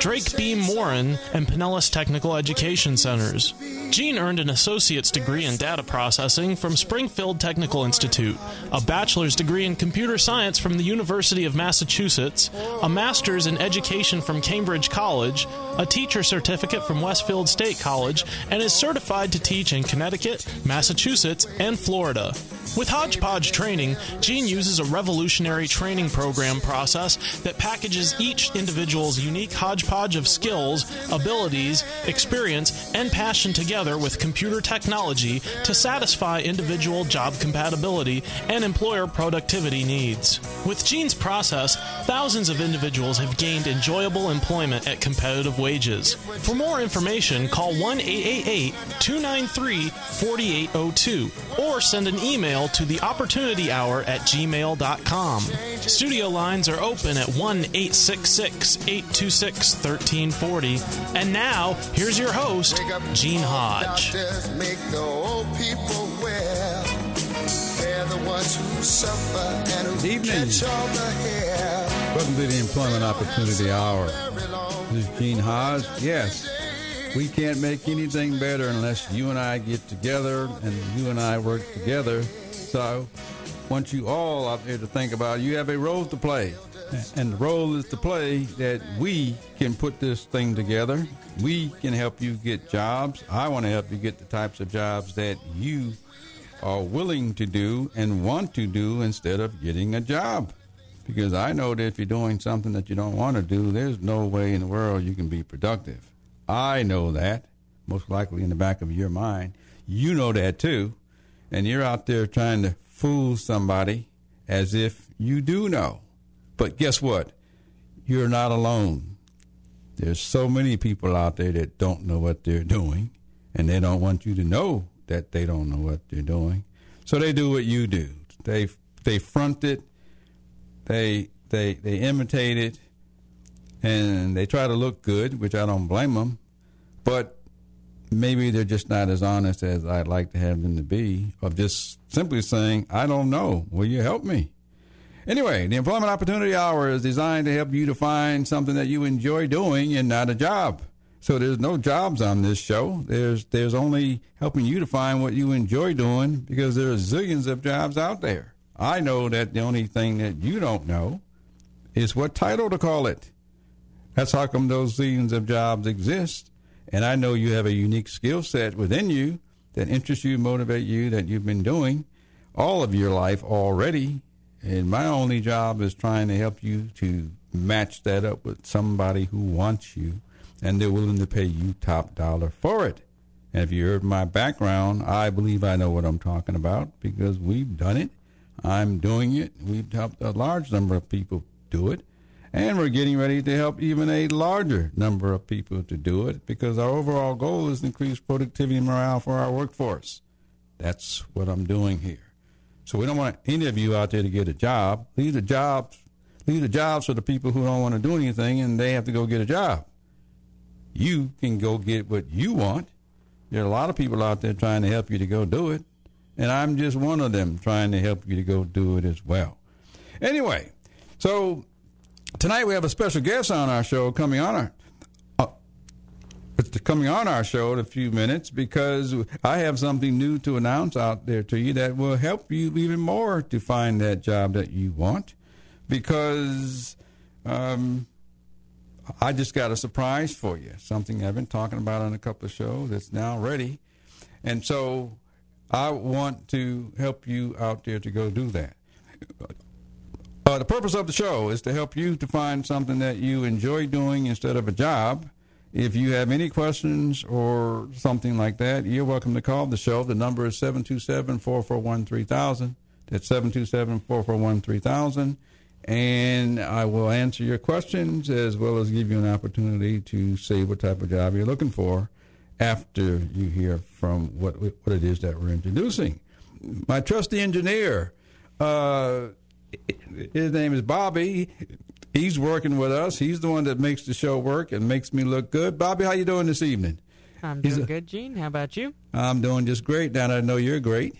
Drake Beam Morin, and Pinellas Technical Education Centers. Gene earned an associate's degree in data processing from Springfield Technical Institute, a bachelor's degree in computer science from the University of Massachusetts, a master's in education from Cambridge College, a teacher certificate from Westfield State College, and is certified to teach in Connecticut, Massachusetts, and Florida. With Hodgepodge Training, Gene uses a revolutionary training program process that packages each individual's unique hodgepodge of skills, abilities, experience, and passion together with computer technology to satisfy individual job compatibility and employer productivity needs. With Gene's process, thousands of individuals have gained enjoyable employment at competitive wages. For more information, call 1 888 293 4802 or send an email to the opportunity hour at gmail.com. Studio lines are open at 1 866 826 1340. And now, here's your host, Gene Hodge. Make the old people well. They're the ones who suffer and who Good evening. catch all the hair. Welcome to the Employment Opportunity Hour. This is Gene Hodge. Yes, we can't make anything better unless you and I get together and you and I work together. So, want you all out there to think about you have a role to play. And the role is to play that we can put this thing together. We can help you get jobs. I want to help you get the types of jobs that you are willing to do and want to do instead of getting a job. Because I know that if you're doing something that you don't want to do, there's no way in the world you can be productive. I know that, most likely in the back of your mind. You know that too. And you're out there trying to fool somebody as if you do know. But guess what? You're not alone. There's so many people out there that don't know what they're doing, and they don't want you to know that they don't know what they're doing. So they do what you do. They they front it, they they they imitate it, and they try to look good, which I don't blame them. But maybe they're just not as honest as I'd like to have them to be, of just simply saying, "I don't know. Will you help me?" Anyway, the Employment Opportunity Hour is designed to help you to find something that you enjoy doing and not a job. So there's no jobs on this show. There's there's only helping you to find what you enjoy doing because there are zillions of jobs out there. I know that the only thing that you don't know is what title to call it. That's how come those zillions of jobs exist. And I know you have a unique skill set within you that interests you, motivate you, that you've been doing all of your life already. And my only job is trying to help you to match that up with somebody who wants you and they're willing to pay you top dollar for it. And if you heard my background, I believe I know what I'm talking about because we've done it. I'm doing it. We've helped a large number of people do it. And we're getting ready to help even a larger number of people to do it because our overall goal is to increase productivity and morale for our workforce. That's what I'm doing here. So we don't want any of you out there to get a job. Leave the jobs, leave the jobs for the people who don't want to do anything and they have to go get a job. You can go get what you want. There are a lot of people out there trying to help you to go do it, and I'm just one of them trying to help you to go do it as well. Anyway, so tonight we have a special guest on our show coming on our coming on our show in a few minutes because I have something new to announce out there to you that will help you even more to find that job that you want because um, I just got a surprise for you. Something I've been talking about on a couple of shows that's now ready. And so I want to help you out there to go do that. Uh, the purpose of the show is to help you to find something that you enjoy doing instead of a job. If you have any questions or something like that, you're welcome to call the show. The number is 727 441 3000. That's 727 441 3000. And I will answer your questions as well as give you an opportunity to say what type of job you're looking for after you hear from what what it is that we're introducing. My trusty engineer, uh, his name is Bobby. He's working with us. He's the one that makes the show work and makes me look good. Bobby, how you doing this evening? I'm doing a- good, Gene. How about you? I'm doing just great. Now I know you're great,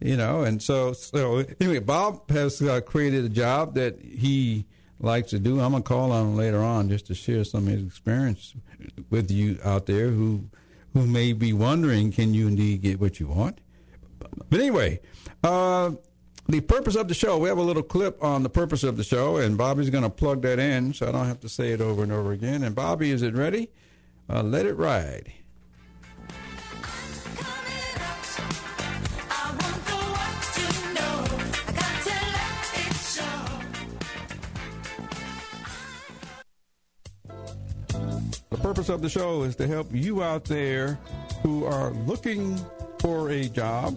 you know. And so, so anyway, Bob has uh, created a job that he likes to do. I'm gonna call on him later on just to share some of his experience with you out there who who may be wondering, can you indeed get what you want? But anyway, uh, the purpose of the show, we have a little clip on the purpose of the show, and Bobby's going to plug that in so I don't have to say it over and over again. And Bobby, is it ready? Uh, let it ride. The purpose of the show is to help you out there who are looking for a job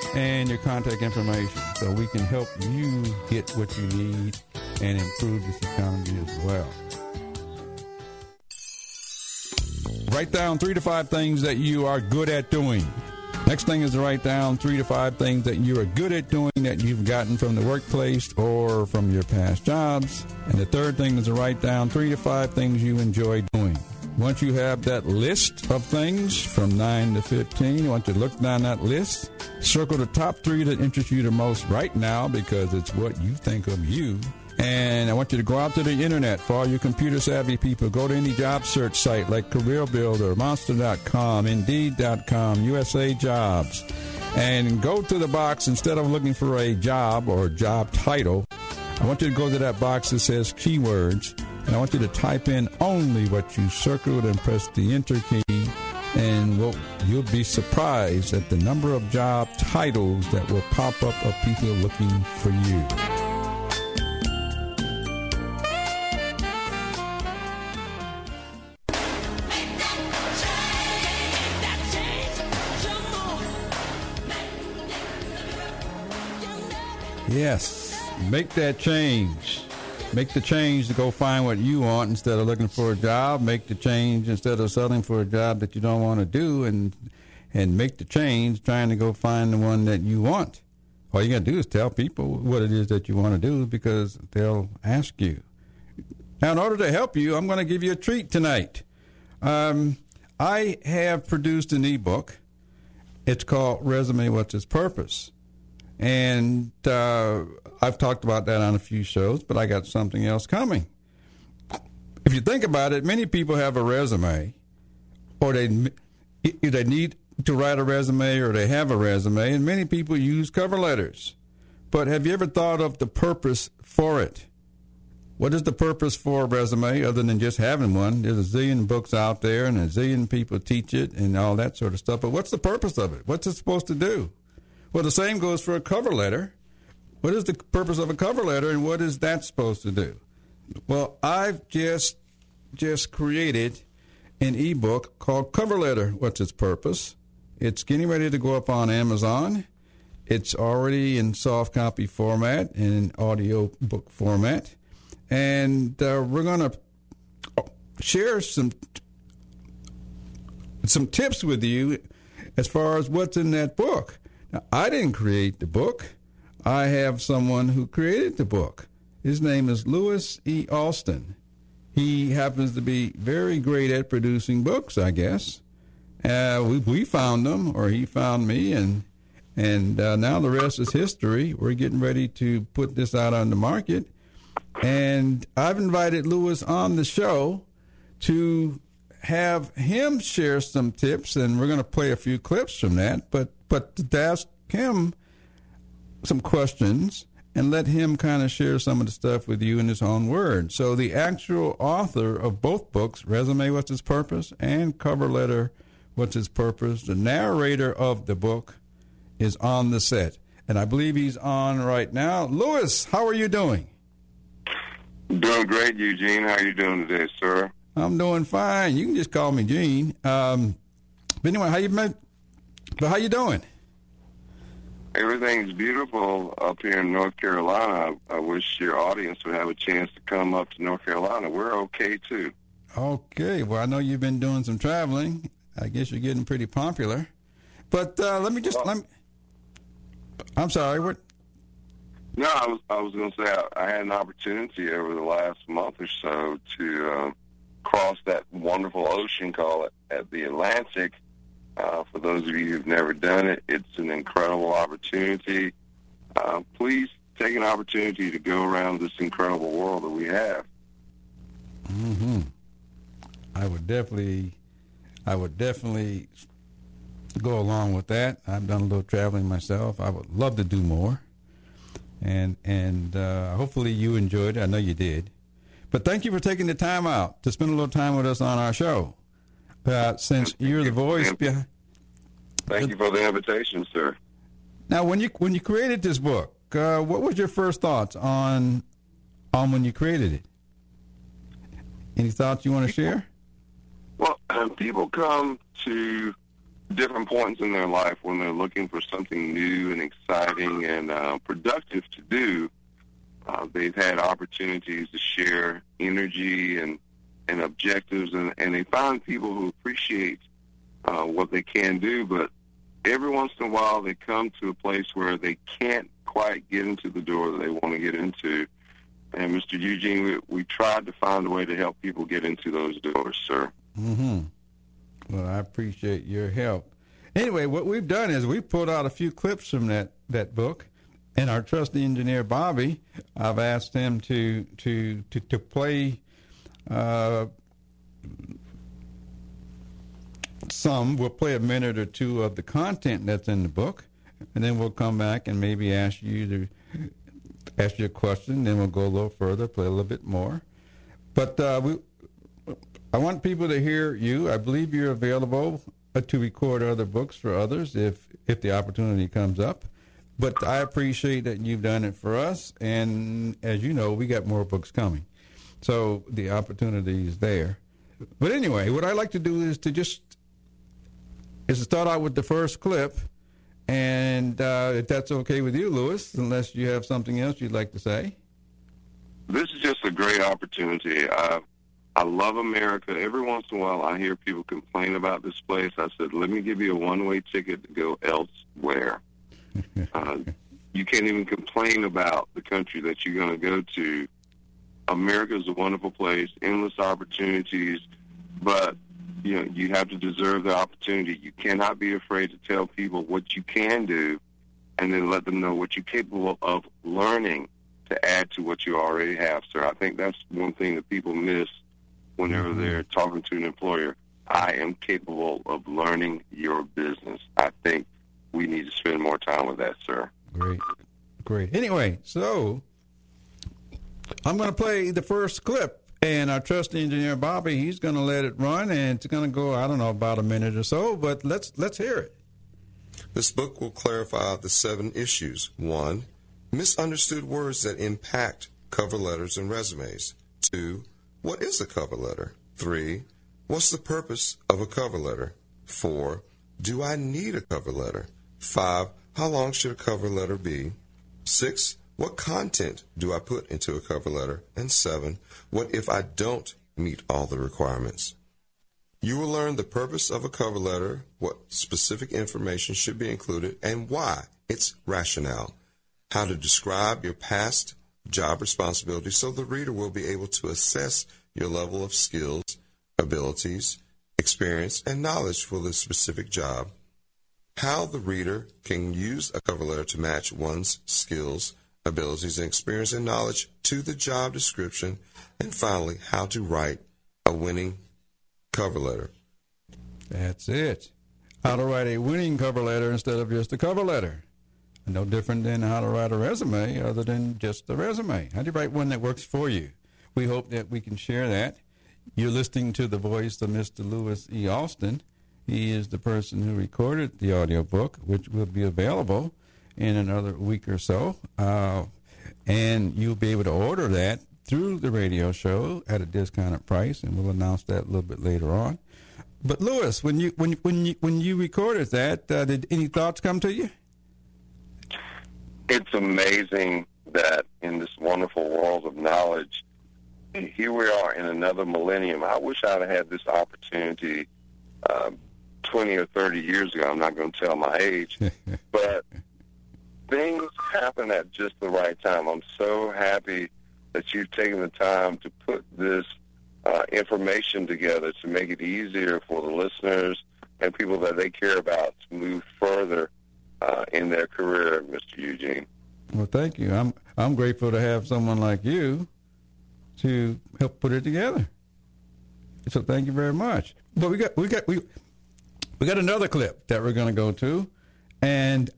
and your contact information so we can help you get what you need and improve this economy as well. Write down three to five things that you are good at doing. Next thing is to write down three to five things that you are good at doing that you've gotten from the workplace or from your past jobs. And the third thing is to write down three to five things you enjoy doing. Once you have that list of things from 9 to 15, I want you to look down that list, circle the top three that interest you the most right now because it's what you think of you. And I want you to go out to the internet for all you computer savvy people. Go to any job search site like Career Builder, Monster.com, Indeed.com, USA Jobs, and go to the box instead of looking for a job or job title. I want you to go to that box that says keywords, and I want you to type in only what you circled and press the enter key. And we'll, you'll be surprised at the number of job titles that will pop up of people looking for you. Yes, make that change. Make the change to go find what you want instead of looking for a job. Make the change instead of settling for a job that you don't want to do, and and make the change trying to go find the one that you want. All you got to do is tell people what it is that you want to do because they'll ask you. Now, in order to help you, I'm going to give you a treat tonight. Um, I have produced an ebook. It's called Resume What's Its Purpose? And uh, I've talked about that on a few shows, but I got something else coming. If you think about it, many people have a resume, or they they need to write a resume, or they have a resume, and many people use cover letters. But have you ever thought of the purpose for it? What is the purpose for a resume other than just having one? There's a zillion books out there, and a zillion people teach it, and all that sort of stuff. But what's the purpose of it? What's it supposed to do? Well, the same goes for a cover letter. What is the purpose of a cover letter, and what is that supposed to do? Well, I've just just created an ebook called Cover Letter. What's its purpose? It's getting ready to go up on Amazon. It's already in soft copy format and audio book format, and uh, we're going to share some some tips with you as far as what's in that book. Now, I didn't create the book. I have someone who created the book. His name is Lewis E. Alston. He happens to be very great at producing books, I guess. Uh, we, we found him, or he found me, and and uh, now the rest is history. We're getting ready to put this out on the market, and I've invited Lewis on the show to have him share some tips, and we're going to play a few clips from that. But but to ask him some questions and let him kind of share some of the stuff with you in his own words. So the actual author of both books, Resume What's Its Purpose and Cover Letter What's Its Purpose, the narrator of the book is on the set. And I believe he's on right now. Lewis, how are you doing? Doing great, Eugene. How are you doing today, sir? I'm doing fine. You can just call me Gene. Um, but anyway, how you? But how you doing? Everything's beautiful up here in North Carolina. I, I wish your audience would have a chance to come up to North Carolina. We're okay too. Okay. Well, I know you've been doing some traveling. I guess you're getting pretty popular. But uh, let me just well, let me. I'm sorry. What? No, I was I was going to say I, I, had an opportunity over the last month or so to uh, cross that wonderful ocean called at the Atlantic uh, for those of you who've never done it, it's an incredible opportunity. Uh, please take an opportunity to go around this incredible world that we have. Mm-hmm. I would definitely, I would definitely go along with that. I've done a little traveling myself. I would love to do more, and and uh, hopefully you enjoyed it. I know you did. But thank you for taking the time out to spend a little time with us on our show. Uh, since you're the voice behind. Thank you for the invitation, sir. Now, when you when you created this book, uh, what was your first thoughts on on when you created it? Any thoughts you want to share? Well, uh, people come to different points in their life when they're looking for something new and exciting and uh, productive to do. Uh, they've had opportunities to share energy and and objectives, and, and they find people who appreciate uh, what they can do, but every once in a while they come to a place where they can't quite get into the door that they want to get into. And Mr. Eugene, we, we tried to find a way to help people get into those doors, sir. Mm-hmm. Well, I appreciate your help. Anyway, what we've done is we've pulled out a few clips from that, that book, and our trusty engineer Bobby, I've asked him to to to, to play uh, some. We'll play a minute or two of the content that's in the book, and then we'll come back and maybe ask you to ask you a question. Then we'll go a little further, play a little bit more. But uh, we, I want people to hear you. I believe you're available uh, to record other books for others if if the opportunity comes up. But I appreciate that you've done it for us, and as you know, we got more books coming. So the opportunity is there. But anyway, what I like to do is to just is to start out with the first clip, and uh, if that's okay with you, Lewis, unless you have something else you'd like to say. This is just a great opportunity. I, I love America. Every once in a while, I hear people complain about this place. I said, let me give you a one-way ticket to go elsewhere. uh, you can't even complain about the country that you're going to go to America is a wonderful place, endless opportunities, but you know you have to deserve the opportunity. You cannot be afraid to tell people what you can do, and then let them know what you're capable of learning to add to what you already have, sir. I think that's one thing that people miss whenever mm-hmm. they're talking to an employer. I am capable of learning your business. I think we need to spend more time with that, sir. Great. Great. Anyway, so I'm going to play the first clip, and our trusty engineer Bobby, he's going to let it run, and it's going to go, I don't know, about a minute or so, but let's let's hear it. This book will clarify the seven issues. One, misunderstood words that impact cover letters and resumes. Two, what is a cover letter? Three, what's the purpose of a cover letter? Four, do I need a cover letter? Five, how long should a cover letter be? Six, what content do I put into a cover letter? And seven, what if I don't meet all the requirements? You will learn the purpose of a cover letter, what specific information should be included, and why, its rationale, how to describe your past job responsibilities so the reader will be able to assess your level of skills, abilities, experience, and knowledge for the specific job, how the reader can use a cover letter to match one's skills, abilities, and experience and knowledge to the job description, and finally, how to write a winning cover letter. That's it. How to write a winning cover letter instead of just a cover letter. No different than how to write a resume other than just a resume. How do you write one that works for you? We hope that we can share that. You're listening to the voice of Mr. Lewis E. Alston. He is the person who recorded the audiobook, which will be available in another week or so. Uh, and you'll be able to order that through the radio show at a discounted price, and we'll announce that a little bit later on. But Lewis, when you when when you when you recorded that, uh, did any thoughts come to you? It's amazing that in this wonderful world of knowledge, here we are in another millennium. I wish I'd have had this opportunity uh, 20 or 30 years ago. I'm not going to tell my age, but things happen at just the right time. I'm so happy that you've taken the time to put this uh, information together to make it easier for the listeners and people that they care about to move further uh, in their career, Mr. Eugene. Well, thank you. I'm I'm grateful to have someone like you to help put it together. So thank you very much. But we got we got we we got another clip that we're going to go to, and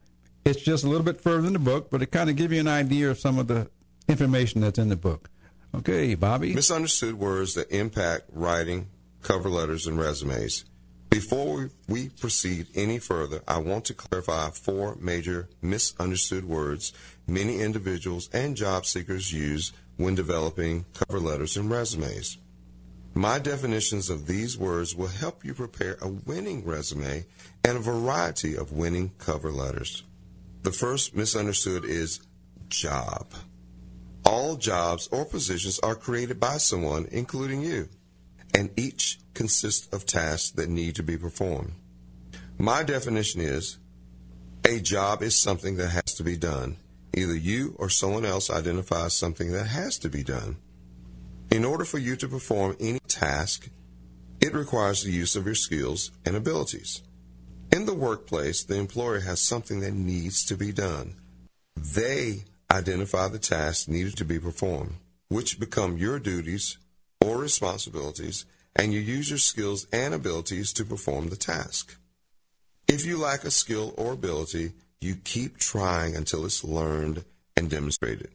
it's just a little bit further in the book, but it kind of gives you an idea of some of the information that's in the book. Okay, Bobby. Misunderstood words that impact writing, cover letters, and resumes. Before we proceed any further, I want to clarify four major misunderstood words many individuals and job seekers use when developing cover letters and resumes. My definitions of these words will help you prepare a winning resume and a variety of winning cover letters. The first misunderstood is job. All jobs or positions are created by someone, including you, and each consists of tasks that need to be performed. My definition is a job is something that has to be done. Either you or someone else identifies something that has to be done. In order for you to perform any task, it requires the use of your skills and abilities. In the workplace, the employer has something that needs to be done. They identify the tasks needed to be performed, which become your duties or responsibilities, and you use your skills and abilities to perform the task. If you lack a skill or ability, you keep trying until it's learned and demonstrated.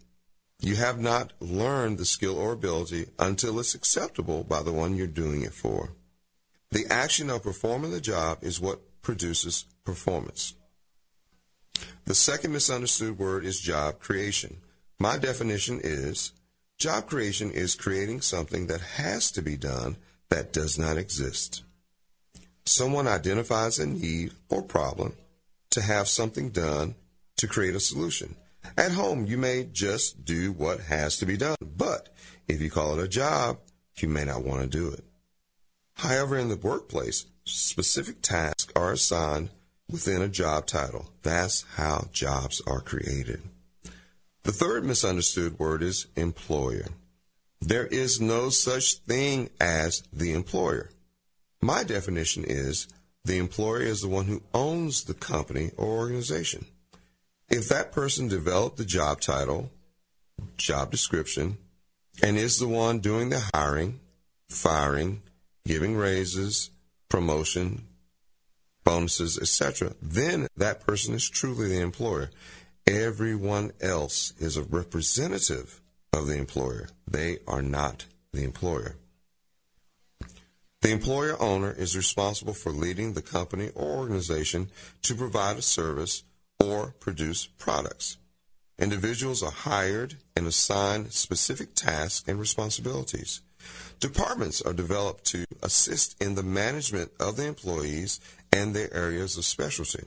You have not learned the skill or ability until it's acceptable by the one you're doing it for. The action of performing the job is what produces performance. The second misunderstood word is job creation. My definition is job creation is creating something that has to be done that does not exist. Someone identifies a need or problem to have something done to create a solution. At home, you may just do what has to be done, but if you call it a job, you may not want to do it. However, in the workplace, specific tasks are assigned within a job title. That's how jobs are created. The third misunderstood word is employer. There is no such thing as the employer. My definition is the employer is the one who owns the company or organization. If that person developed the job title, job description, and is the one doing the hiring, firing, giving raises, promotion, bonuses, etc., then that person is truly the employer. Everyone else is a representative of the employer. They are not the employer. The employer owner is responsible for leading the company or organization to provide a service or produce products. Individuals are hired and assigned specific tasks and responsibilities. Departments are developed to assist in the management of the employees and their areas of specialty.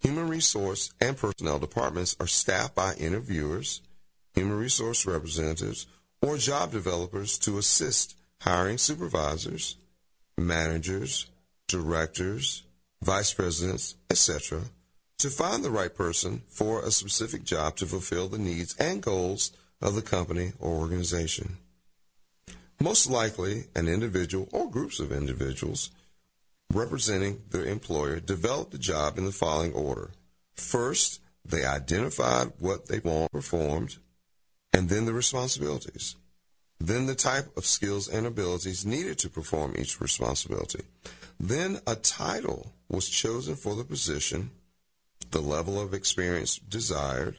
Human resource and personnel departments are staffed by interviewers, human resource representatives, or job developers to assist hiring supervisors, managers, directors, vice presidents, etc., to find the right person for a specific job to fulfill the needs and goals of the company or organization. Most likely, an individual or groups of individuals representing their employer developed the job in the following order. First, they identified what they want performed, and then the responsibilities. Then the type of skills and abilities needed to perform each responsibility. Then a title was chosen for the position, the level of experience desired,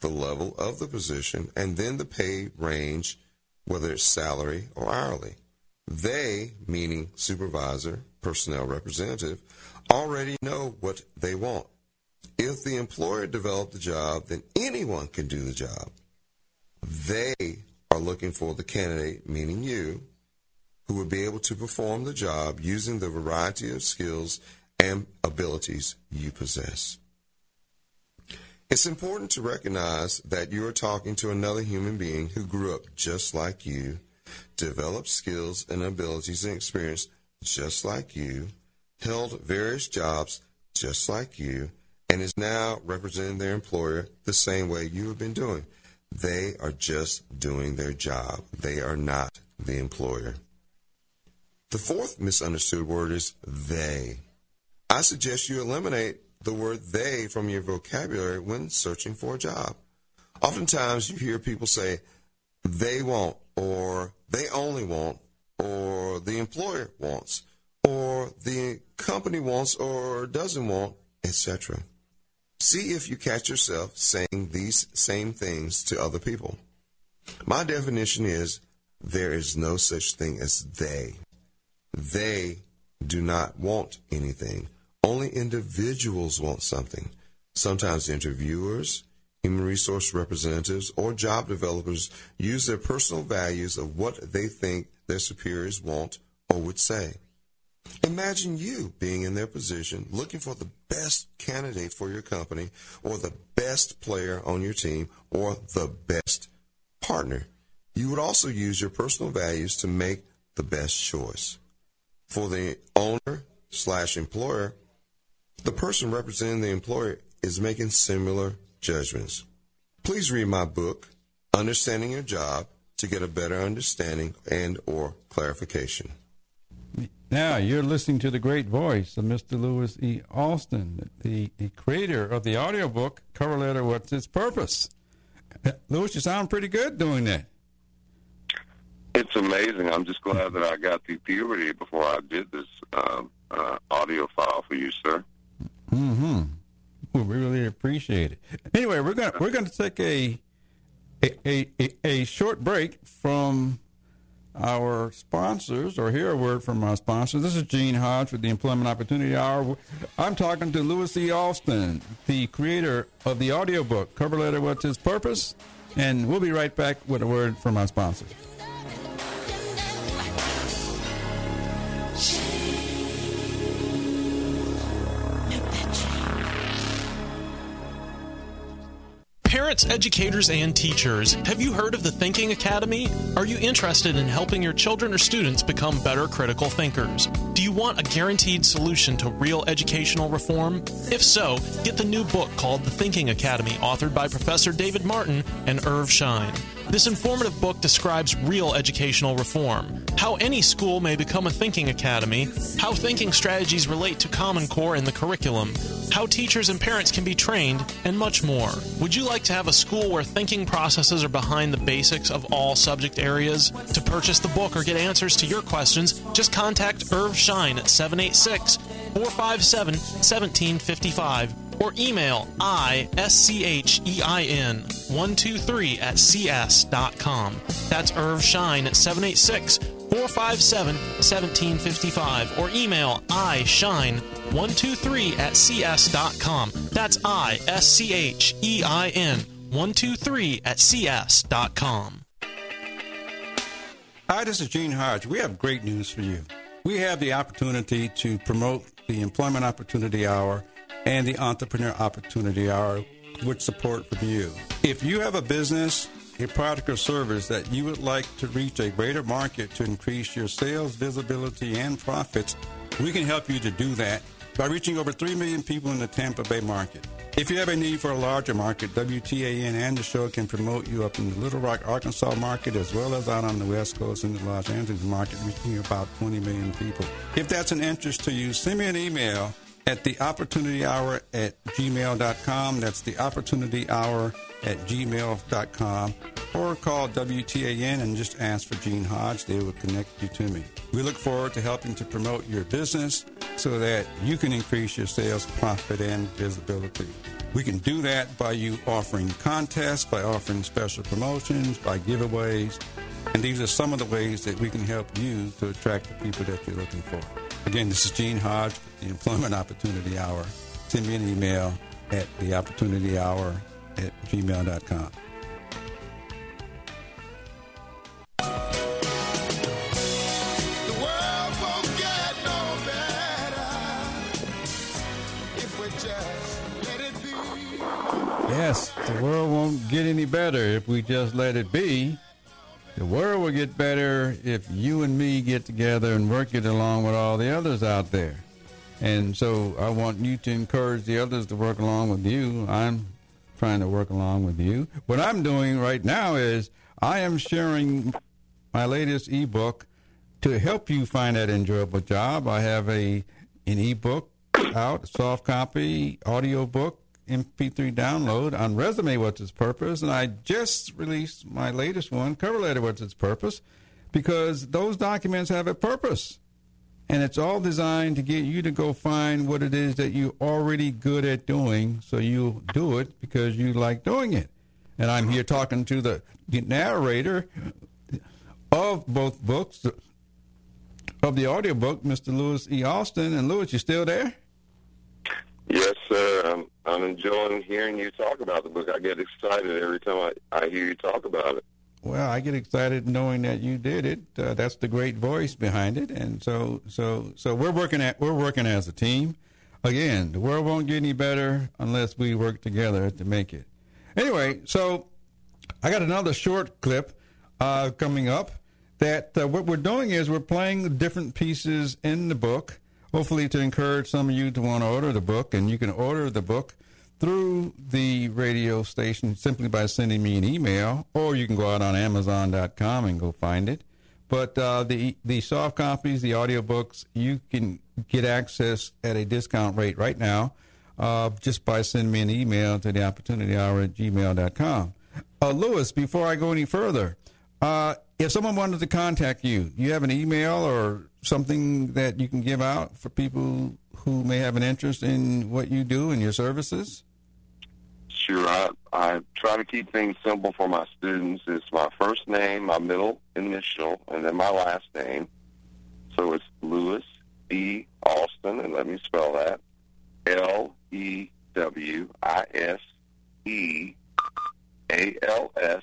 the level of the position, and then the pay range, whether it's salary or hourly. They, meaning supervisor, personnel representative, already know what they want. If the employer developed the job, then anyone can do the job. They are looking for the candidate, meaning you, who would be able to perform the job using the variety of skills and abilities you possess. It's important to recognize that you are talking to another human being who grew up just like you, developed skills and abilities and experience just like you, held various jobs just like you, and is now representing their employer the same way you have been doing. They are just doing their job. They are not the employer. The fourth misunderstood word is they. I suggest you eliminate the word they from your vocabulary when searching for a job. Oftentimes you hear people say they won't, or they only want or the employer wants or the company wants or doesn't want, etc. See if you catch yourself saying these same things to other people. My definition is there is no such thing as they. They do not want anything. Only individuals want something. Sometimes interviewers, human resource representatives, or job developers use their personal values of what they think their superiors want or would say. Imagine you being in their position, looking for the best candidate for your company, or the best player on your team, or the best partner. You would also use your personal values to make the best choice. For the owner slash employer, the person representing the employer is making similar judgments. Please read my book, Understanding Your Job, to get a better understanding and or clarification. Now, you're listening to the great voice of Mr. Lewis E. Alston, the, the creator of the audiobook, Cover Letter What's Its Purpose? Lewis, you sound pretty good doing that. It's amazing. I'm just glad that I got the puberty before I did this uh, uh, audio file for you, sir. Mm-hmm. we really appreciate it. Anyway, we're gonna we're gonna take a a, a, a short break from our sponsors or hear a word from our sponsors. This is Gene Hodge with the Employment Opportunity Hour. I'm talking to Lewis E. Alston, the creator of the audiobook, Cover Letter What's Its Purpose? And we'll be right back with a word from our sponsors. Parents, educators, and teachers, have you heard of the Thinking Academy? Are you interested in helping your children or students become better critical thinkers? Do you want a guaranteed solution to real educational reform? If so, get the new book called The Thinking Academy, authored by Professor David Martin and Irv Schein. This informative book describes real educational reform, how any school may become a thinking academy, how thinking strategies relate to Common Core in the curriculum, how teachers and parents can be trained, and much more. Would you like to have a school where thinking processes are behind the basics of all subject areas? To purchase the book or get answers to your questions, just contact Irv Schein at 786 457 1755 or email ISCHEIN 123 at cs.com. That's Irv Schein at 786 457 1755 or email ischein123 at cs.com. That's I S C H E I N 123 at cs.com. Hi, this is Gene Hodge. We have great news for you. We have the opportunity to promote the Employment Opportunity Hour and the Entrepreneur Opportunity Hour with support from you. If you have a business a product or service that you would like to reach a greater market to increase your sales, visibility, and profits, we can help you to do that by reaching over 3 million people in the Tampa Bay market. If you have a need for a larger market, WTAN and the show can promote you up in the Little Rock, Arkansas market as well as out on the West Coast in the Los Angeles market, reaching about 20 million people. If that's an interest to you, send me an email at the opportunity hour at gmail.com. That's the opportunity hour at gmail.com. Or call WTAN and just ask for Gene Hodge. They will connect you to me. We look forward to helping to promote your business so that you can increase your sales, profit, and visibility. We can do that by you offering contests, by offering special promotions, by giveaways. And these are some of the ways that we can help you to attract the people that you're looking for. Again, this is Gene Hodge, the Employment Opportunity Hour. Send me an email at theopportunityhour at gmail.com. the world won't get any better if we just let it be. The world will get better if you and me get together and work it along with all the others out there. And so I want you to encourage the others to work along with you. I'm trying to work along with you. What I'm doing right now is I am sharing my latest ebook to help you find that enjoyable job. I have a an ebook out, soft copy, audio book, MP3 download on resume what's its purpose, and I just released my latest one, cover letter what's its purpose, because those documents have a purpose. And it's all designed to get you to go find what it is that you're already good at doing, so you do it because you like doing it. And I'm here talking to the narrator of both books, of the audiobook, Mr. Lewis E. Alston. And Lewis, you still there? Yes, sir. I'm, I'm enjoying hearing you talk about the book. I get excited every time I, I hear you talk about it. Well, I get excited knowing that you did it. Uh, that's the great voice behind it, and so so so we're working at we're working as a team. Again, the world won't get any better unless we work together to make it. Anyway, so I got another short clip uh, coming up. That uh, what we're doing is we're playing different pieces in the book, hopefully to encourage some of you to want to order the book, and you can order the book through the radio station simply by sending me an email, or you can go out on Amazon.com and go find it. But uh, the the soft copies, the audiobooks, you can get access at a discount rate right now uh, just by sending me an email to the opportunity hour at gmail.com. Uh, Lewis, before I go any further, uh, if someone wanted to contact you, you have an email or something that you can give out for people who may have an interest in what you do and your services? Sure, I, I try to keep things simple for my students. It's my first name, my middle initial, and then my last name. So it's Lewis E. Alston, and let me spell that. L E W I S E A L S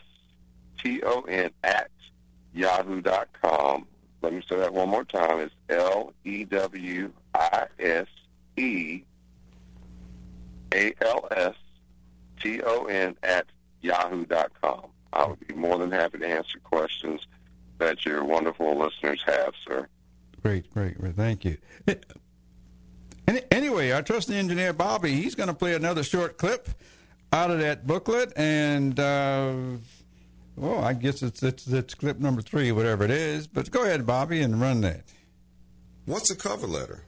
T O N at yahoo.com. Let me say that one more time. It's L E W I S E A L S T O N at yahoo.com. I would be more than happy to answer questions that your wonderful listeners have, sir. Great, great. Thank you. Any, anyway, our trusty engineer Bobby, he's going to play another short clip out of that booklet, and uh, well, I guess it's, it's it's clip number three, whatever it is. But go ahead, Bobby, and run that. What's a cover letter?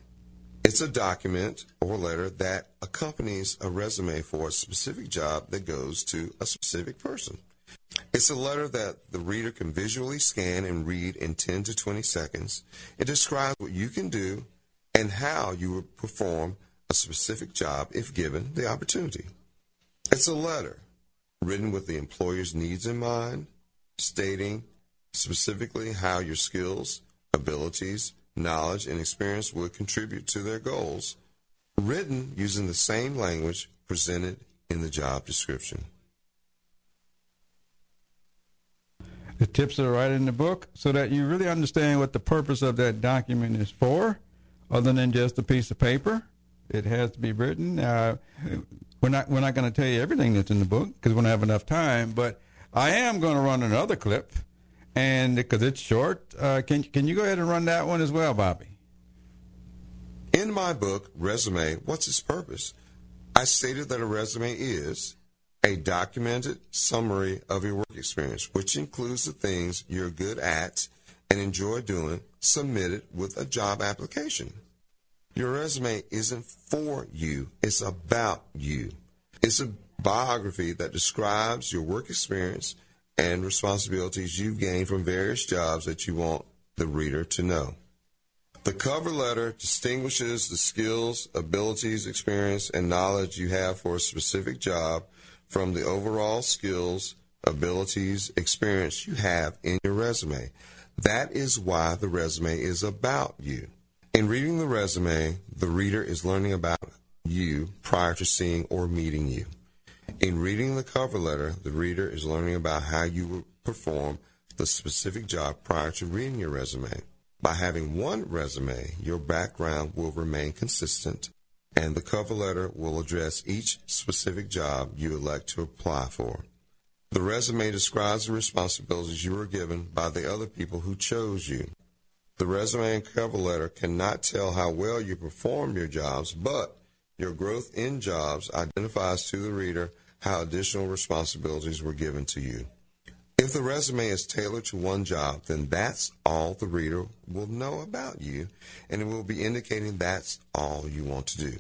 It's a document or letter that accompanies a resume for a specific job that goes to a specific person. It's a letter that the reader can visually scan and read in 10 to 20 seconds. It describes what you can do and how you would perform a specific job if given the opportunity. It's a letter written with the employer's needs in mind, stating specifically how your skills, abilities, knowledge, and experience would contribute to their goals, written using the same language presented in the job description. The tips are right in the book so that you really understand what the purpose of that document is for, other than just a piece of paper. It has to be written. Uh, we're not we're not going to tell you everything that's in the book because we don't have enough time. But I am going to run another clip, and because it's short, uh, can can you go ahead and run that one as well, Bobby? In my book, Resume What's Its Purpose? I stated that a resume is a documented summary of your work experience, which includes the things you're good at and enjoy doing, submitted with a job application. Your resume isn't for you, it's about you. It's a biography that describes your work experience and responsibilities you've gained from various jobs that you want the reader to know. The cover letter distinguishes the skills, abilities, experience, and knowledge you have for a specific job from the overall skills, abilities, experience you have in your resume. That is why the resume is about you. In reading the resume, the reader is learning about you prior to seeing or meeting you. In reading the cover letter, the reader is learning about how you will perform the specific job prior to reading your resume. By having one resume, your background will remain consistent and the cover letter will address each specific job you elect to apply for. The resume describes the responsibilities you were given by the other people who chose you. The resume and cover letter cannot tell how well you perform your jobs, but your growth in jobs identifies to the reader how additional responsibilities were given to you. If the resume is tailored to one job, then that's all the reader will know about you, and it will be indicating that's all you want to do.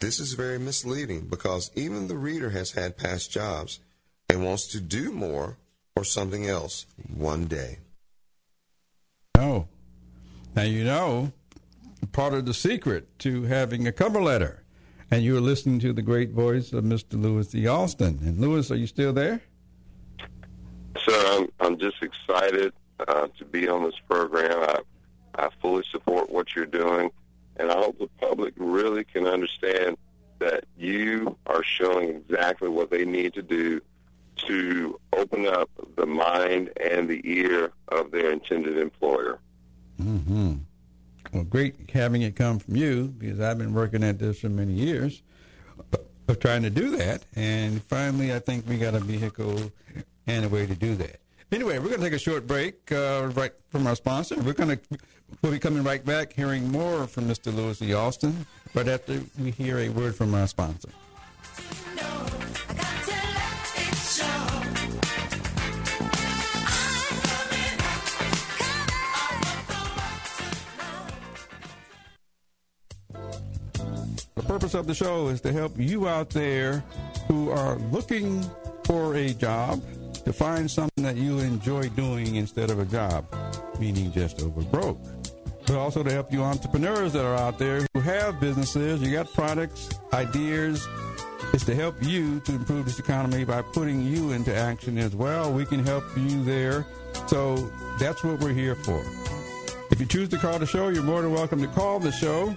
This is very misleading because even the reader has had past jobs and wants to do more or something else one day. Oh, now you know part of the secret to having a cover letter. And you are listening to the great voice of Mr. Lewis E. Alston. And Lewis, are you still there? Sir, I'm, I'm just excited uh, to be on this program. I, I fully support what you're doing, and I hope the public really can understand that you are showing exactly what they need to do to open up the mind and the ear of their intended employer. Mm-hmm. Well, great having it come from you because I've been working at this for many years of trying to do that, and finally, I think we got a vehicle and a way to do that. Anyway, we're going to take a short break uh, right from our sponsor. We're going to we'll be coming right back, hearing more from Mr. Lewis E. Alston, right after we hear a word from our sponsor. The purpose of the show is to help you out there who are looking for a job to find something that you enjoy doing instead of a job, meaning just over broke. But also to help you entrepreneurs that are out there who have businesses, you got products, ideas. It's to help you to improve this economy by putting you into action as well. We can help you there. So that's what we're here for. If you choose to call the show, you're more than welcome to call the show.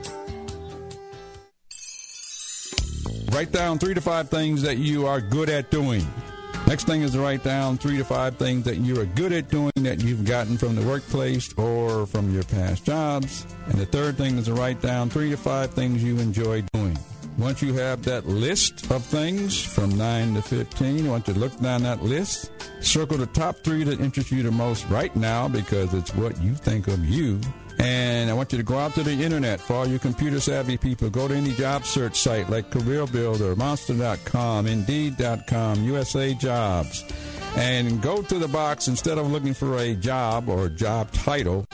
Write down three to five things that you are good at doing. Next thing is to write down three to five things that you are good at doing that you've gotten from the workplace or from your past jobs. And the third thing is to write down three to five things you enjoy doing. Once you have that list of things from 9 to 15, I want you look down that list, circle the top three that interest you the most right now because it's what you think of you. And I want you to go out to the internet for all you computer savvy people. Go to any job search site like Career Builder, Monster.com, Indeed.com, USA Jobs. And go to the box instead of looking for a job or job title.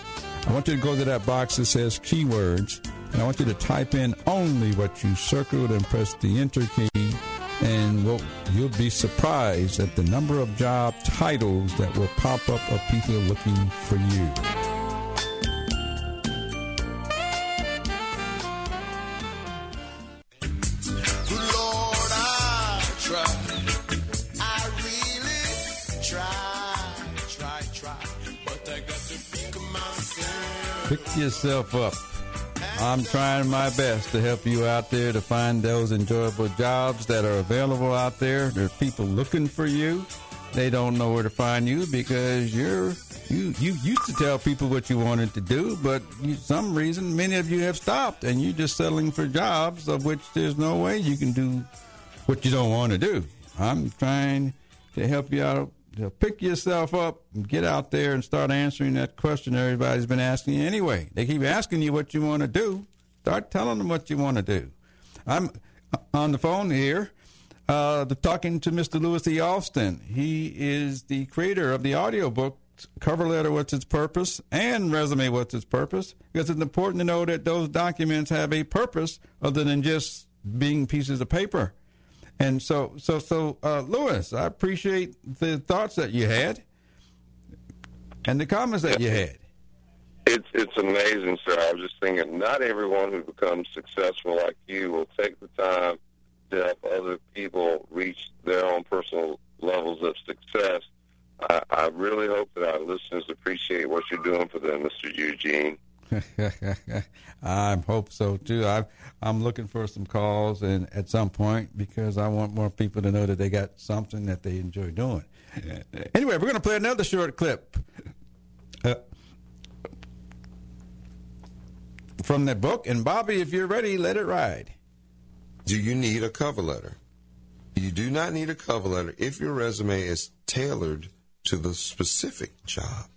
I want you to go to that box that says keywords and I want you to type in only what you circled and press the enter key. And we'll, you'll be surprised at the number of job titles that will pop up of people looking for you. Pick yourself up. I'm trying my best to help you out there to find those enjoyable jobs that are available out there. There are people looking for you. They don't know where to find you because you're you you used to tell people what you wanted to do, but you, some reason many of you have stopped and you're just settling for jobs of which there's no way you can do what you don't want to do. I'm trying to help you out to pick yourself up and get out there and start answering that question everybody's been asking you anyway. They keep asking you what you want to do. Start telling them what you want to do. I'm on the phone here uh, talking to Mr. Lewis E. Alston. He is the creator of the audiobook Cover Letter What's Its Purpose and Resume What's Its Purpose because it's important to know that those documents have a purpose other than just being pieces of paper. And so, so, so, uh, Lewis, I appreciate the thoughts that you had and the comments that you had. It's it's amazing, sir. I was just thinking, not everyone who becomes successful like you will take the time to help other people reach their own personal levels of success. I, I really hope that our listeners appreciate what you're doing for them, Mr. Eugene. I hope so too. I, I'm looking for some calls and at some point because I want more people to know that they got something that they enjoy doing. Anyway, we're going to play another short clip uh, from the book. And Bobby, if you're ready, let it ride. Do you need a cover letter? You do not need a cover letter if your resume is tailored to the specific job.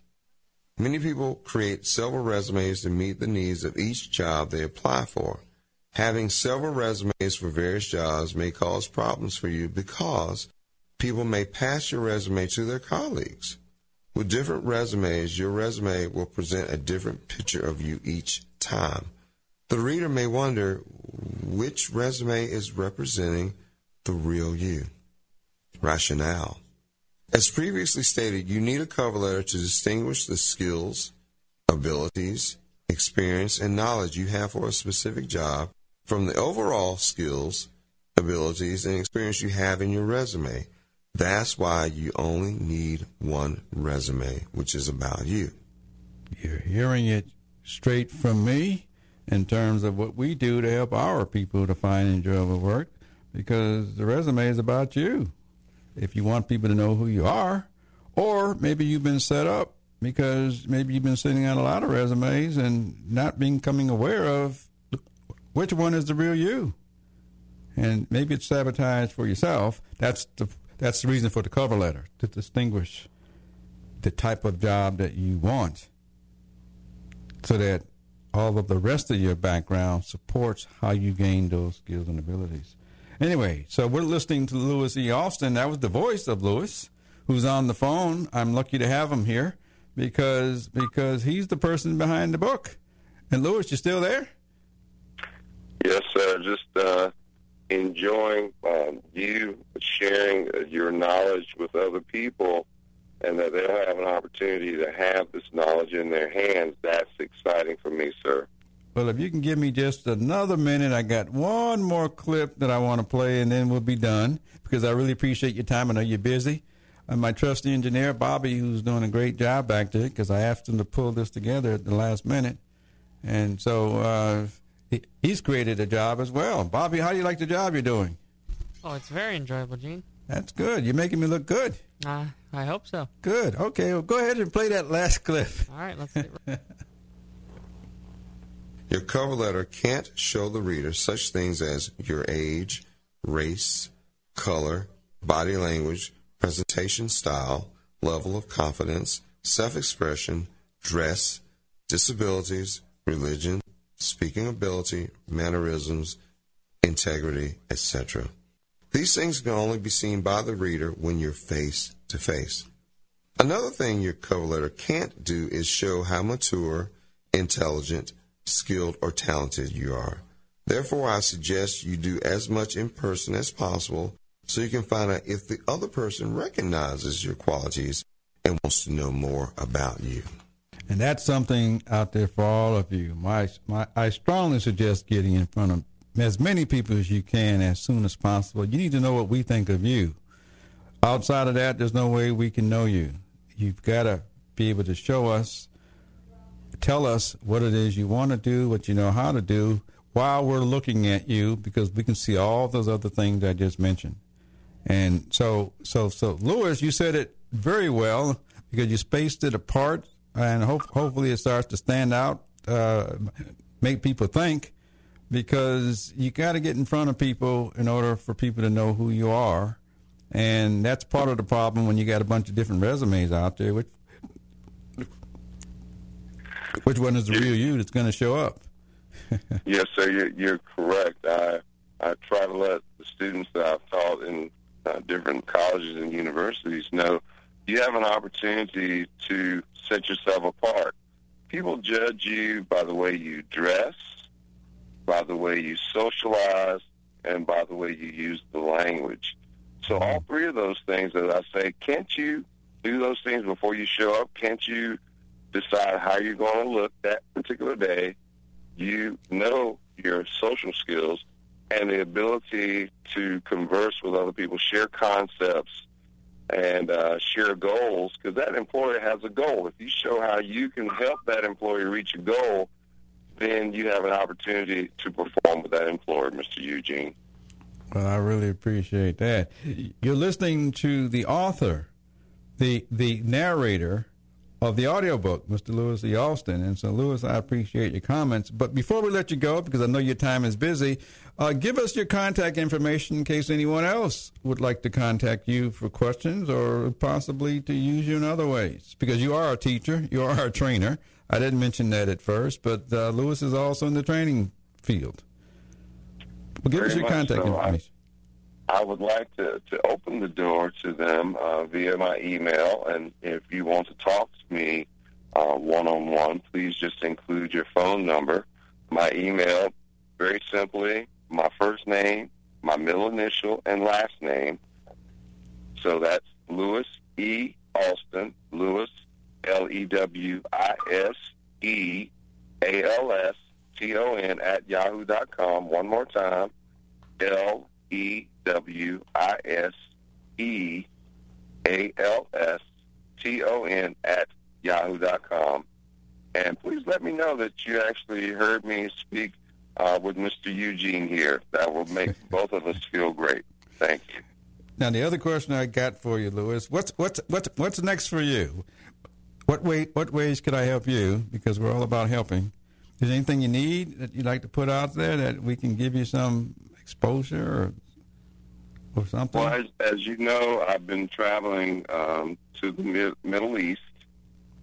Many people create several resumes to meet the needs of each job they apply for. Having several resumes for various jobs may cause problems for you because people may pass your resume to their colleagues. With different resumes, your resume will present a different picture of you each time. The reader may wonder which resume is representing the real you. Rationale. As previously stated, you need a cover letter to distinguish the skills, abilities, experience, and knowledge you have for a specific job from the overall skills, abilities, and experience you have in your resume. That's why you only need one resume, which is about you. You're hearing it straight from me in terms of what we do to help our people to find enjoyable work because the resume is about you if you want people to know who you are, or maybe you've been set up because maybe you've been sending out a lot of resumes and not becoming aware of which one is the real you. And maybe it's sabotaged for yourself. That's the that's the reason for the cover letter to distinguish the type of job that you want, so that all of the rest of your background supports how you gain those skills and abilities. Anyway, so we're listening to Louis E. Austin. That was the voice of Lewis, who's on the phone. I'm lucky to have him here because because he's the person behind the book. And Lewis, you still there? Yes, sir. Just uh, enjoying um, you sharing your knowledge with other people, and that they'll have an opportunity to have this knowledge in their hands. That's exciting for me, sir. Well, if you can give me just another minute, I got one more clip that I want to play, and then we'll be done because I really appreciate your time. I know you're busy. And my trusty engineer, Bobby, who's doing a great job back there because I asked him to pull this together at the last minute. And so uh, he, he's created a job as well. Bobby, how do you like the job you're doing? Oh, it's very enjoyable, Gene. That's good. You're making me look good. Uh, I hope so. Good. Okay, well, go ahead and play that last clip. All right, let's get Your cover letter can't show the reader such things as your age, race, color, body language, presentation style, level of confidence, self expression, dress, disabilities, religion, speaking ability, mannerisms, integrity, etc. These things can only be seen by the reader when you're face to face. Another thing your cover letter can't do is show how mature, intelligent, skilled, or talented you are. Therefore, I suggest you do as much in person as possible so you can find out if the other person recognizes your qualities and wants to know more about you. And that's something out there for all of you. My, my, I strongly suggest getting in front of as many people as you can as soon as possible. You need to know what we think of you. Outside of that, there's no way we can know you. You've got to be able to show us tell us what it is you want to do, what you know how to do, while we're looking at you, because we can see all those other things I just mentioned. And so, so, so, Lewis, you said it very well because you spaced it apart, and hope, hopefully it starts to stand out, uh, make people think, because you got to get in front of people in order for people to know who you are, and that's part of the problem when you got a bunch of different resumes out there. Which, which one is the real you that's going to show up? yes, sir. You're, you're correct. I I try to let the students that I've taught in uh, different colleges and universities know you have an opportunity to set yourself apart. People judge you by the way you dress, by the way you socialize, and by the way you use the language. So all three of those things that I say, can't you do those things before you show up? Can't you decide how you're going to look that particular day? You know your social skills and the ability to converse with other people, share concepts, and uh, share goals, because that employer has a goal. If you show how you can help that employee reach a goal, then you have an opportunity to perform with that employer, Mr. Eugene. Well, I really appreciate that. You're listening to the author, the the narrator of the audiobook, Mr. Lewis E. Alston. And so, Lewis, I appreciate your comments. But before we let you go, because I know your time is busy, uh, give us your contact information in case anyone else would like to contact you for questions or possibly to use you in other ways. Because you are a teacher, you are a trainer. I didn't mention that at first, but uh, Lewis is also in the training field. Well, give Very us your contact so. information. I would like to, to open the door to them uh, via my email. And if you want to talk to me one on one, please just include your phone number. My email, very simply, my first name, my middle initial, and last name. So that's Lewis E. Alston, Lewis, L E W I S E A L S T O N at yahoo.com. One more time, L E W I S E A L S T O N at yahoo.com. And please let me know that you actually heard me speak uh, with Mr. Eugene here. That will make both of us feel great. Thank you. Now, the other question I got for you, Lewis, what's what's what's what's next for you? What way what ways could I help you? Because we're all about helping. Is there anything you need that you'd like to put out there that we can give you some exposure or, or something? Well, as, as you know, I've been traveling um, to the mid- Middle East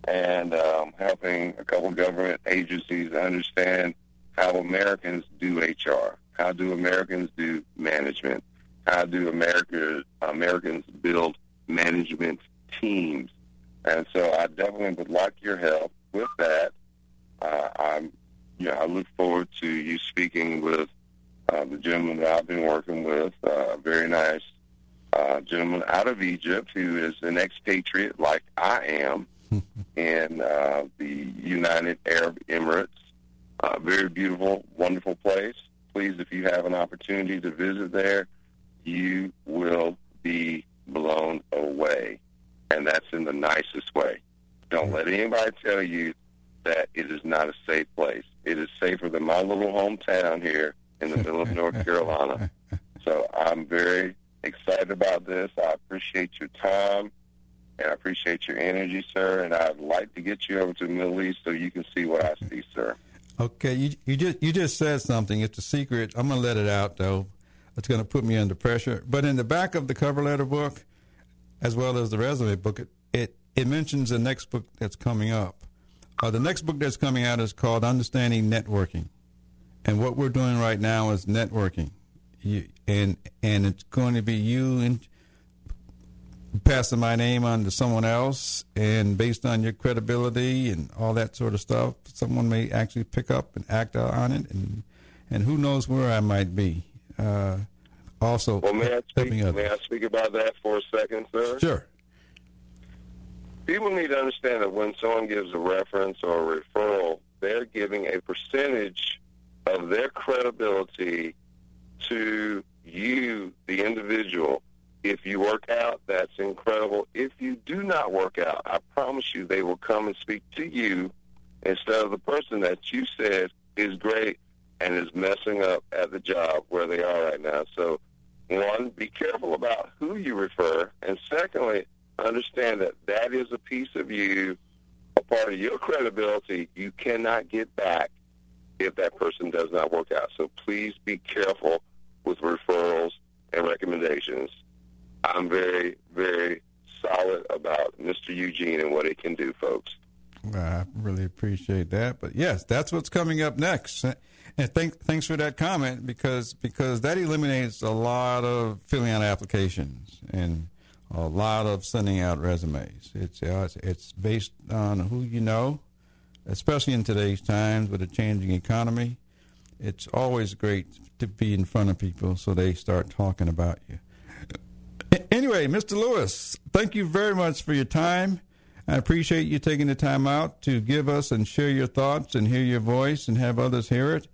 and um, helping a couple government agencies understand how Americans do HR. How do Americans do management? How do America, Americans build management teams? And so I definitely would like your help with that. Uh, I'm, you know, I look forward to you speaking with uh, the gentleman that I've been working with, uh, a very nice uh, gentleman out of Egypt who is an expatriate like I am in uh, the United Arab Emirates. Uh, very beautiful, wonderful place. Please, if you have an opportunity to visit there, you will be blown away. And that's in the nicest way. Don't let anybody tell you that it is not a safe place. It is safer than my little hometown here in the middle of North Carolina. So I'm very excited about this. I appreciate your time and I appreciate your energy, sir. And I'd like to get you over to the Middle East so you can see what I see, sir. Okay, you you just you just said something. It's a secret. I'm gonna let it out though. It's gonna put me under pressure. But in the back of the cover letter book, as well as the resume book, it it, it mentions the next book that's coming up. Uh, the next book that's coming out is called Understanding Networking, and what we're doing right now is networking. You, and and it's going to be you and passing my name on to someone else, and based on your credibility and all that sort of stuff, someone may actually pick up and act on it, and and who knows where I might be. Uh, also, Well, may I speak? May I speak about that for a second, sir? Sure. People need to understand that when someone gives a reference or a referral, they're giving a percentage of their credibility to you, the individual. If you work out, that's incredible. If you do not work out, I promise you they will come and speak to you instead of the person that you said is great and is messing up at the job where they are right now. So, one, be careful about who you refer, and secondly, understand that that is a piece of you, a part of your credibility you cannot get back if that person does not work out. So please be careful with referrals and recommendations. I'm very, very solid about Mr. Eugene and what he can do, folks. I really appreciate that. But yes, that's what's coming up next. And thank, thanks for that comment because because that eliminates a lot of filling out applications and a lot of sending out resumes. It's uh, it's based on who you know, especially in today's times with a changing economy. It's always great to be in front of people so they start talking about you. Anyway, Mr. Lewis, thank you very much for your time. I appreciate you taking the time out to give us and share your thoughts and hear your voice and have others hear it.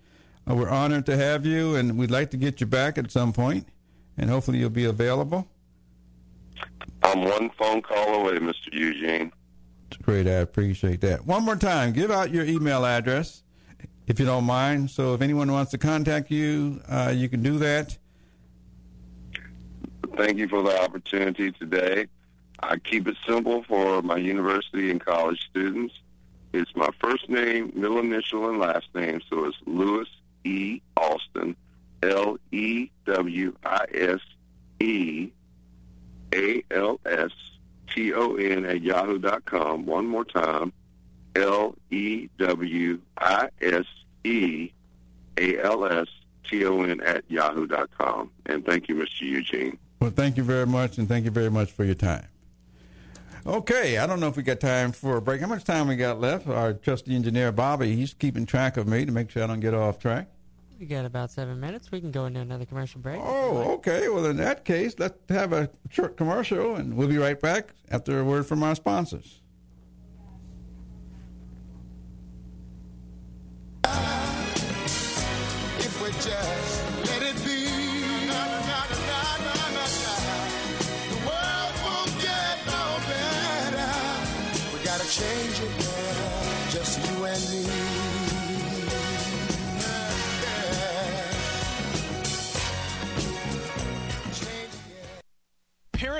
Uh, we're honored to have you, and we'd like to get you back at some point, and hopefully you'll be available. I'm one phone call away, Mr. Eugene. Great, I appreciate that. One more time, give out your email address if you don't mind. So if anyone wants to contact you, uh, you can do that. Thank you for the opportunity today. I keep it simple for my university and college students. It's my first name, middle initial, and last name, so it's Lewis E. Alston, L E W I S E A L S T O N at yahoo dot com. One more time, L E W I S E A L S T O N at yahoo dot com. And thank you, Mr. Eugene. Well, thank you very much, and thank you very much for your time. Okay, I don't know if we got time for a break. How much time we got left? Our trusty engineer Bobby, he's keeping track of me to make sure I don't get off track. We got about seven minutes. We can go into another commercial break. Oh, okay. Well, in that case, let's have a short commercial, and we'll be right back after a word from our sponsors.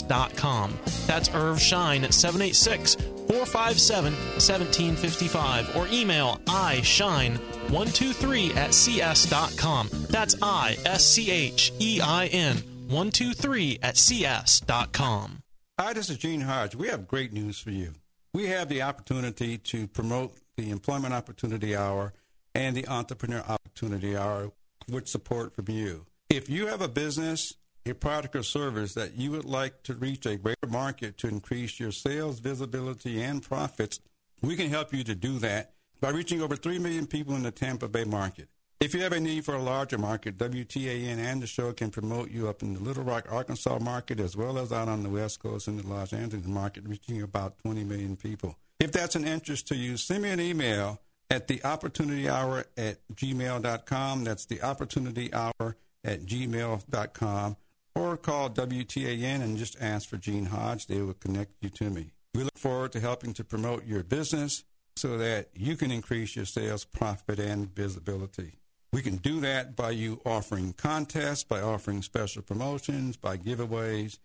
irvshine786.com. That's irvshine786 457 1755 or email ischein123 at cs.com. That's I S C H E I N 123 at cs.com. Hi, this is Gene Hodge. We have great news for you. We have the opportunity to promote the Employment Opportunity Hour and the Entrepreneur Opportunity Hour with support from you. If you have a business, a product or service that you would like to reach a greater market to increase your sales, visibility, and profits, we can help you to do that by reaching over 3 million people in the Tampa Bay market. If you have a need for a larger market, WTAN and the show can promote you up in the Little Rock, Arkansas market, as well as out on the West Coast in the Los Angeles market, reaching about 20 million people. If that's an interest to you, send me an email at the opportunity hour at gmail.com. That's the opportunity hour at gmail.com. Or call WTAN and just ask for Gene Hodge. They will connect you to me. We look forward to helping to promote your business so that you can increase your sales, profit, and visibility. We can do that by you offering contests, by offering special promotions, by giveaways.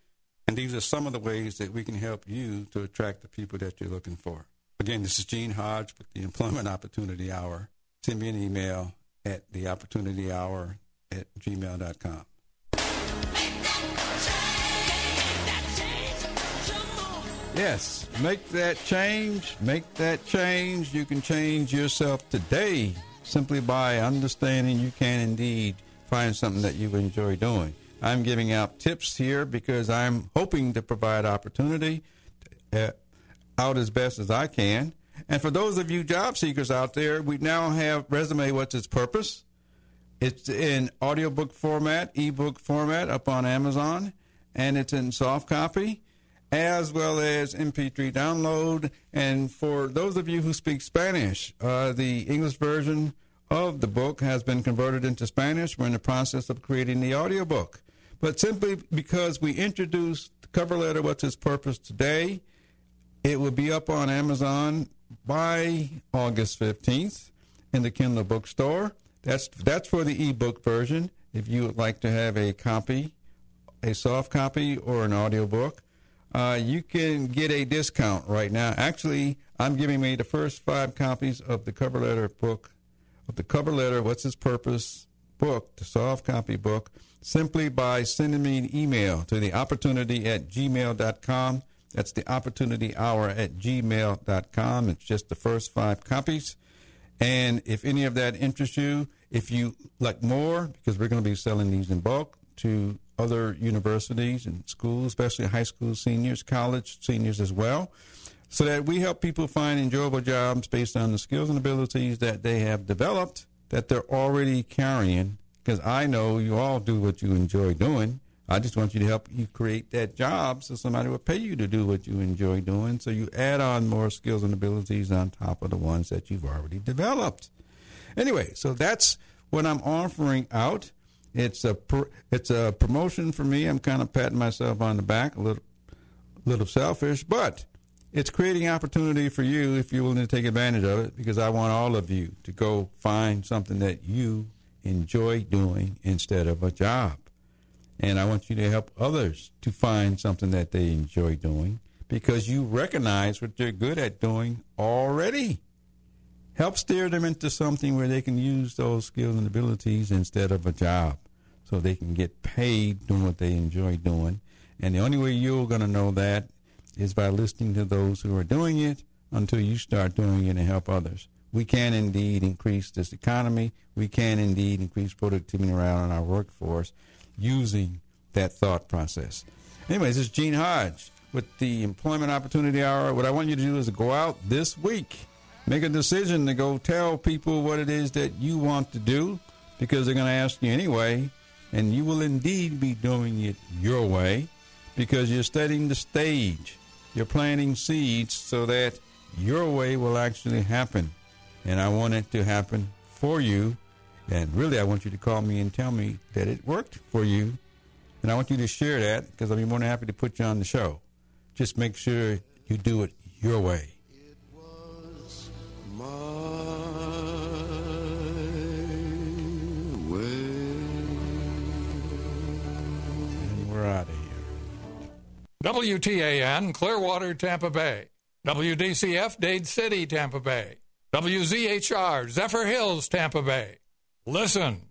And these are some of the ways that we can help you to attract the people that you're looking for. Again, this is Gene Hodge with the Employment Opportunity Hour. Send me an email at theopportunityhour at gmail.com. Yes, make that change. Make that change. You can change yourself today simply by understanding you can indeed find something that you enjoy doing. I'm giving out tips here because I'm hoping to provide opportunity uh, out as best as I can. And for those of you job seekers out there, we now have Resume What's Its Purpose. It's in audiobook format, ebook format up on Amazon, and it's in soft copy as well as MP3 download. And for those of you who speak Spanish, uh, the English version of the book has been converted into Spanish. We're in the process of creating the audiobook. But simply because we introduced the cover letter, What's Its Purpose today, it will be up on Amazon by August 15th in the Kindle bookstore. That's, that's for the ebook version. If you would like to have a copy, a soft copy, or an audiobook, uh, you can get a discount right now. Actually, I'm giving me the first five copies of the cover letter book, of the cover letter, What's Its Purpose book, the soft copy book, simply by sending me an email to the opportunity at gmail.com. That's the opportunity hour at gmail.com. It's just the first five copies. And if any of that interests you, if you like more, because we're going to be selling these in bulk to other universities and schools, especially high school seniors, college seniors as well, so that we help people find enjoyable jobs based on the skills and abilities that they have developed that they're already carrying. Because I know you all do what you enjoy doing. I just want you to help you create that job so somebody will pay you to do what you enjoy doing. So you add on more skills and abilities on top of the ones that you've already developed. Anyway, so that's what I'm offering out. It's a it's a promotion for me. I'm kind of patting myself on the back, a little little selfish, but it's creating opportunity for you if you're willing to take advantage of it. Because I want all of you to go find something that you enjoy doing instead of a job, and I want you to help others to find something that they enjoy doing because you recognize what they're good at doing already. Help steer them into something where they can use those skills and abilities instead of a job so they can get paid doing what they enjoy doing. And the only way you're going to know that is by listening to those who are doing it until you start doing it and help others. We can indeed increase this economy. We can indeed increase productivity around our workforce using that thought process. Anyways, this is Gene Hodge with the Employment Opportunity Hour. What I want you to do is go out this week, make a decision to go tell people what it is that you want to do because they're going to ask you anyway and you will indeed be doing it your way because you're setting the stage. You're planting seeds so that your way will actually happen. And I want it to happen for you. And really, I want you to call me and tell me that it worked for you. And I want you to share that because I'll be more than happy to put you on the show. Just make sure you do it your way. We're out of here. WTAN, Clearwater, Tampa Bay. WDCF, Dade City, Tampa Bay. WZHR, Zephyrhills, Tampa Bay. Listen